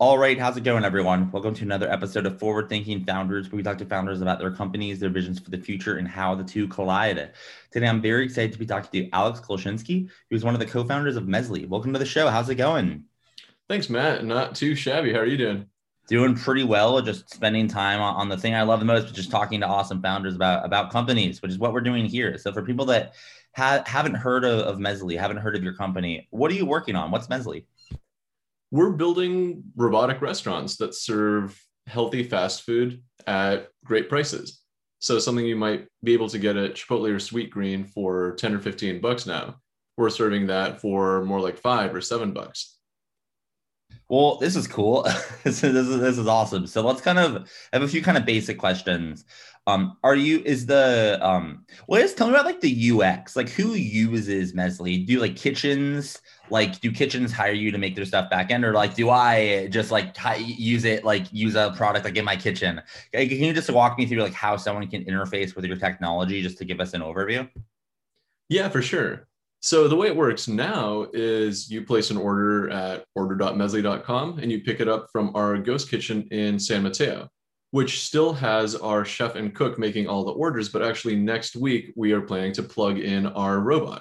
All right, how's it going, everyone? Welcome to another episode of Forward Thinking Founders, where we talk to founders about their companies, their visions for the future, and how the two collide. Today, I'm very excited to be talking to Alex Kolchinski, who's one of the co-founders of Mezli. Welcome to the show. How's it going? Thanks, Matt. Not too shabby. How are you doing? Doing pretty well. Just spending time on the thing I love the most, which is talking to awesome founders about about companies, which is what we're doing here. So, for people that ha- haven't heard of, of haven't heard of your company, what are you working on? What's Mezli? We're building robotic restaurants that serve healthy fast food at great prices. So something you might be able to get at Chipotle or Sweetgreen for 10 or 15 bucks now. We're serving that for more like five or seven bucks. Well, this is cool. this, is, this, is, this is awesome. So let's kind of have a few kind of basic questions. Um, are you is the um well just tell me about like the UX, like who uses Mezli? Do like kitchens like do kitchens hire you to make their stuff back end or like do I just like use it like use a product like in my kitchen? Can you just walk me through like how someone can interface with your technology just to give us an overview? Yeah, for sure. So the way it works now is you place an order at order.mezli.com and you pick it up from our ghost kitchen in San Mateo which still has our chef and cook making all the orders, but actually next week we are planning to plug in our robot.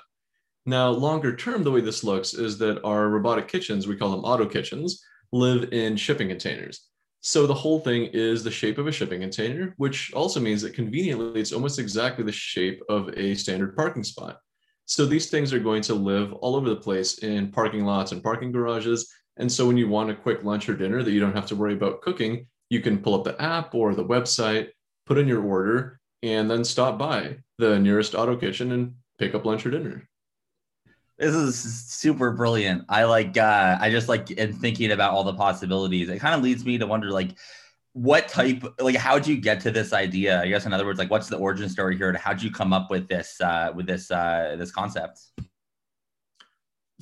Now, longer term, the way this looks is that our robotic kitchens, we call them auto kitchens, live in shipping containers. So the whole thing is the shape of a shipping container, which also means that conveniently it's almost exactly the shape of a standard parking spot. So these things are going to live all over the place in parking lots and parking garages. And so when you want a quick lunch or dinner that you don't have to worry about cooking, you can pull up the app or the website, put in your order, and then stop by the nearest auto kitchen and pick up lunch or dinner. This is super brilliant. I like uh I just like in thinking about all the possibilities. It kind of leads me to wonder like what type like how'd you get to this idea? I guess in other words, like what's the origin story here and how'd you come up with this uh with this uh this concept?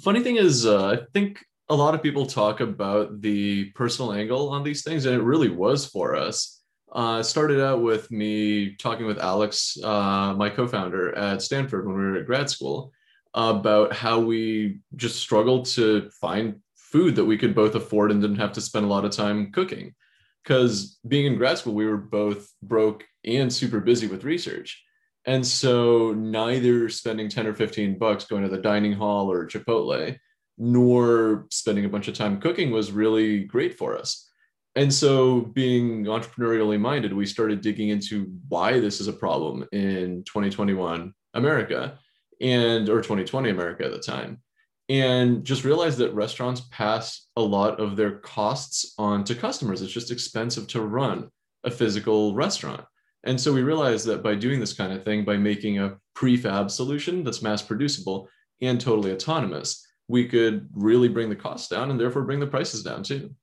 Funny thing is uh I think a lot of people talk about the personal angle on these things, and it really was for us. Uh, started out with me talking with Alex, uh, my co-founder at Stanford when we were at grad school, about how we just struggled to find food that we could both afford and didn't have to spend a lot of time cooking. Because being in grad school, we were both broke and super busy with research. And so neither spending 10 or 15 bucks going to the dining hall or Chipotle nor spending a bunch of time cooking was really great for us. And so, being entrepreneurially minded, we started digging into why this is a problem in 2021 America and or 2020 America at the time. And just realized that restaurants pass a lot of their costs on to customers. It's just expensive to run a physical restaurant. And so we realized that by doing this kind of thing, by making a prefab solution that's mass producible and totally autonomous, we could really bring the costs down and therefore bring the prices down too.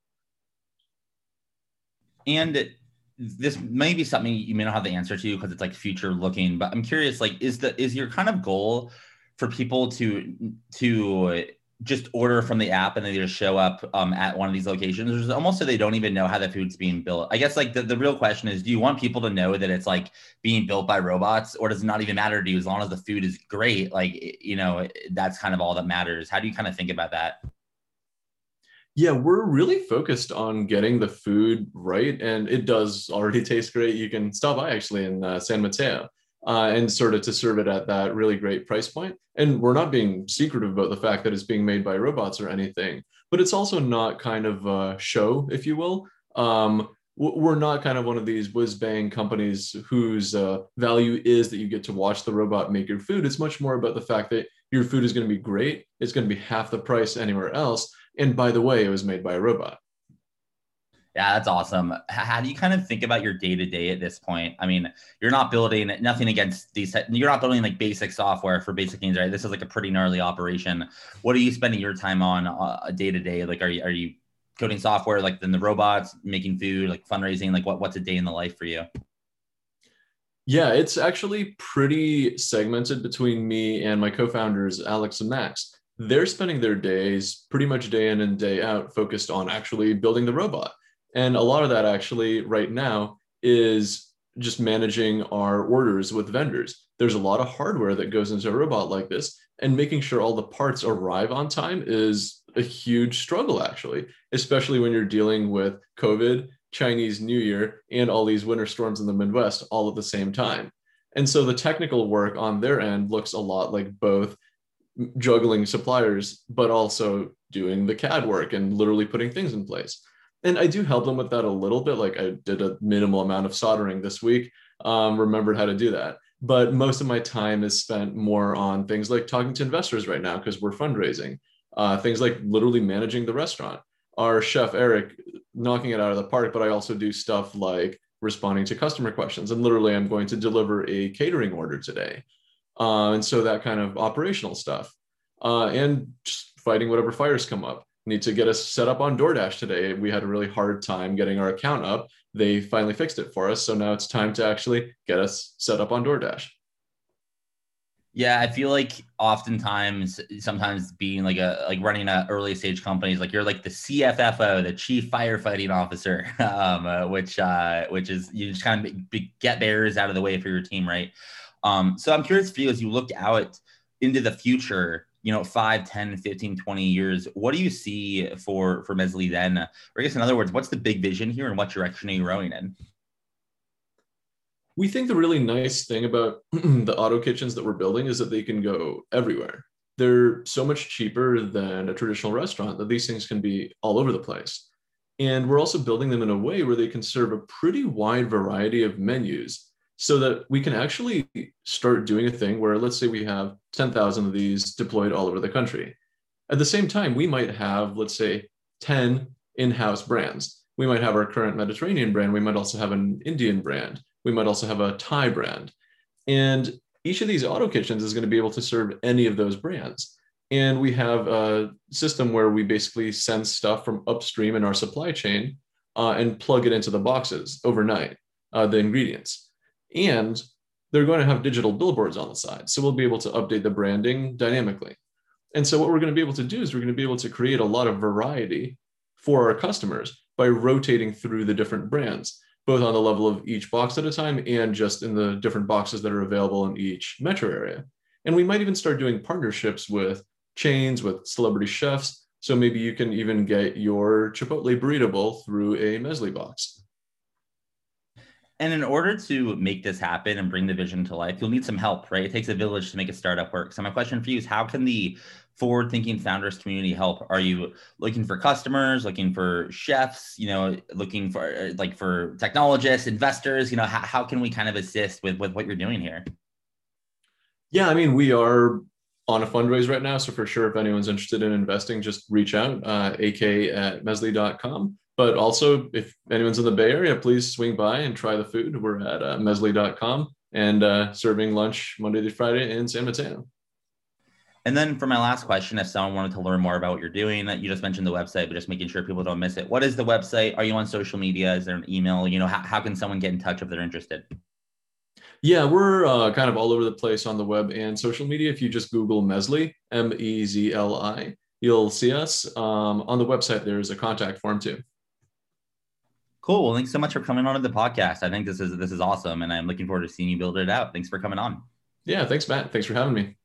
And this may be something you may not have the answer to because it's like future looking, but I'm curious, like, is the is your kind of goal for people to to just order from the app and they just show up um, at one of these locations. Or almost so they don't even know how the food's being built. I guess like the, the real question is, do you want people to know that it's like being built by robots or does it not even matter to you as long as the food is great? Like, you know, that's kind of all that matters. How do you kind of think about that? Yeah, we're really focused on getting the food right. And it does already taste great. You can stop by actually in uh, San Mateo uh, and sort of to serve it at that really great price point. And we're not being secretive about the fact that it's being made by robots or anything, but it's also not kind of a show, if you will. Um, we're not kind of one of these whiz bang companies whose uh, value is that you get to watch the robot make your food. It's much more about the fact that your food is going to be great. It's going to be half the price anywhere else. And by the way, it was made by a robot. Yeah, that's awesome. How do you kind of think about your day to day at this point? I mean, you're not building nothing against these. You're not building like basic software for basic needs, right? This is like a pretty gnarly operation. What are you spending your time on uh, a day to day? Like, are you are you coding software, like then the robots, making food, like fundraising? Like, what what's a day in the life for you? Yeah, it's actually pretty segmented between me and my co-founders, Alex and Max. They're spending their days pretty much day in and day out focused on actually building the robot and a lot of that actually right now is just managing our orders with vendors. There's a lot of hardware that goes into a robot like this, and making sure all the parts arrive on time is a huge struggle, actually, especially when you're dealing with COVID, Chinese New Year, and all these winter storms in the Midwest all at the same time. And so the technical work on their end looks a lot like both juggling suppliers, but also doing the CAD work and literally putting things in place and I do help them with that a little bit. Like I did a minimal amount of soldering this week, um, remembered how to do that. But most of my time is spent more on things like talking to investors right now because we're fundraising. Uh, things like literally managing the restaurant. Our chef Eric knocking it out of the park, but I also do stuff like responding to customer questions. And literally, I'm going to deliver a catering order today, uh, and so that kind of operational stuff, uh, and just fighting whatever fires come up need to get us set up on DoorDash today. We had a really hard time getting our account up. They finally fixed it for us. So now it's time to actually get us set up on DoorDash. Yeah, I feel like oftentimes, sometimes being like a like running an early stage company is like you're like the CFFO, the Chief Firefighting Officer, um, uh, which uh, which is you just kind of be, get bears out of the way for your team, right? Um, so I'm curious for you as you look out into the future you know 5 10 15 20 years what do you see for for Mezli then? Or i guess in other words what's the big vision here and what direction are you rowing in? We think the really nice thing about the auto kitchens that we're building is that they can go everywhere. They're so much cheaper than a traditional restaurant that these things can be all over the place. And we're also building them in a way where they can serve a pretty wide variety of menus so that we can actually start doing a thing where let's say we have 10,000 of these deployed all over the country. At the same time, we might have, let's say, 10 in-house brands. We might have our current Mediterranean brand. We might also have an Indian brand. We might also have a Thai brand. And each of these auto kitchens is going to be able to serve any of those brands. And we have a system where we basically send stuff from upstream in our supply chain uh, and plug it into the boxes overnight, uh, the ingredients and they're going to have digital billboards on the side. So we'll be able to update the branding dynamically. And so what we're going to be able to do is we're going to be able to create a lot of variety for our customers by rotating through the different brands, both on the level of each box at a time and just in the different boxes that are available in each metro area. And we might even start doing partnerships with chains, with celebrity chefs. So maybe you can even get your Chipotle burrito bowl through a Mezli box. And in order to make this happen and bring the vision to life, you'll need some help, right? It takes a village to make a startup work. So my question for you is how can the forward thinking founders community help? Are you looking for customers, looking for chefs, you know, looking for uh, like for technologists, investors, you know, how, how can we kind of assist with, with what you're doing here? Yeah, I mean, we are on a fundraise right now. So for sure, if anyone's interested in investing, just reach out, uh, ak at mezli.com. But also, if anyone's in the Bay Area, please swing by and try the food. We're at uh, mezli.com and uh, serving lunch Monday to Friday in San Mateo. And then for my last question, if someone wanted to learn more about what you're doing, you just mentioned the website, but just making sure people don't miss it. What is the website? Are you on social media? Is there an email? You know, how, how can someone get in touch if they're interested? Yeah, we're uh, kind of all over the place on the web and social media. If you just Google Mezli, M E Z L I, you'll see us. Um, on the website, there's a contact form too. Cool. Well, thanks so much for coming on to the podcast. I think this is this is awesome, and I'm looking forward to seeing you build it out. Thanks for coming on. Yeah, thanks, Matt. Thanks for having me.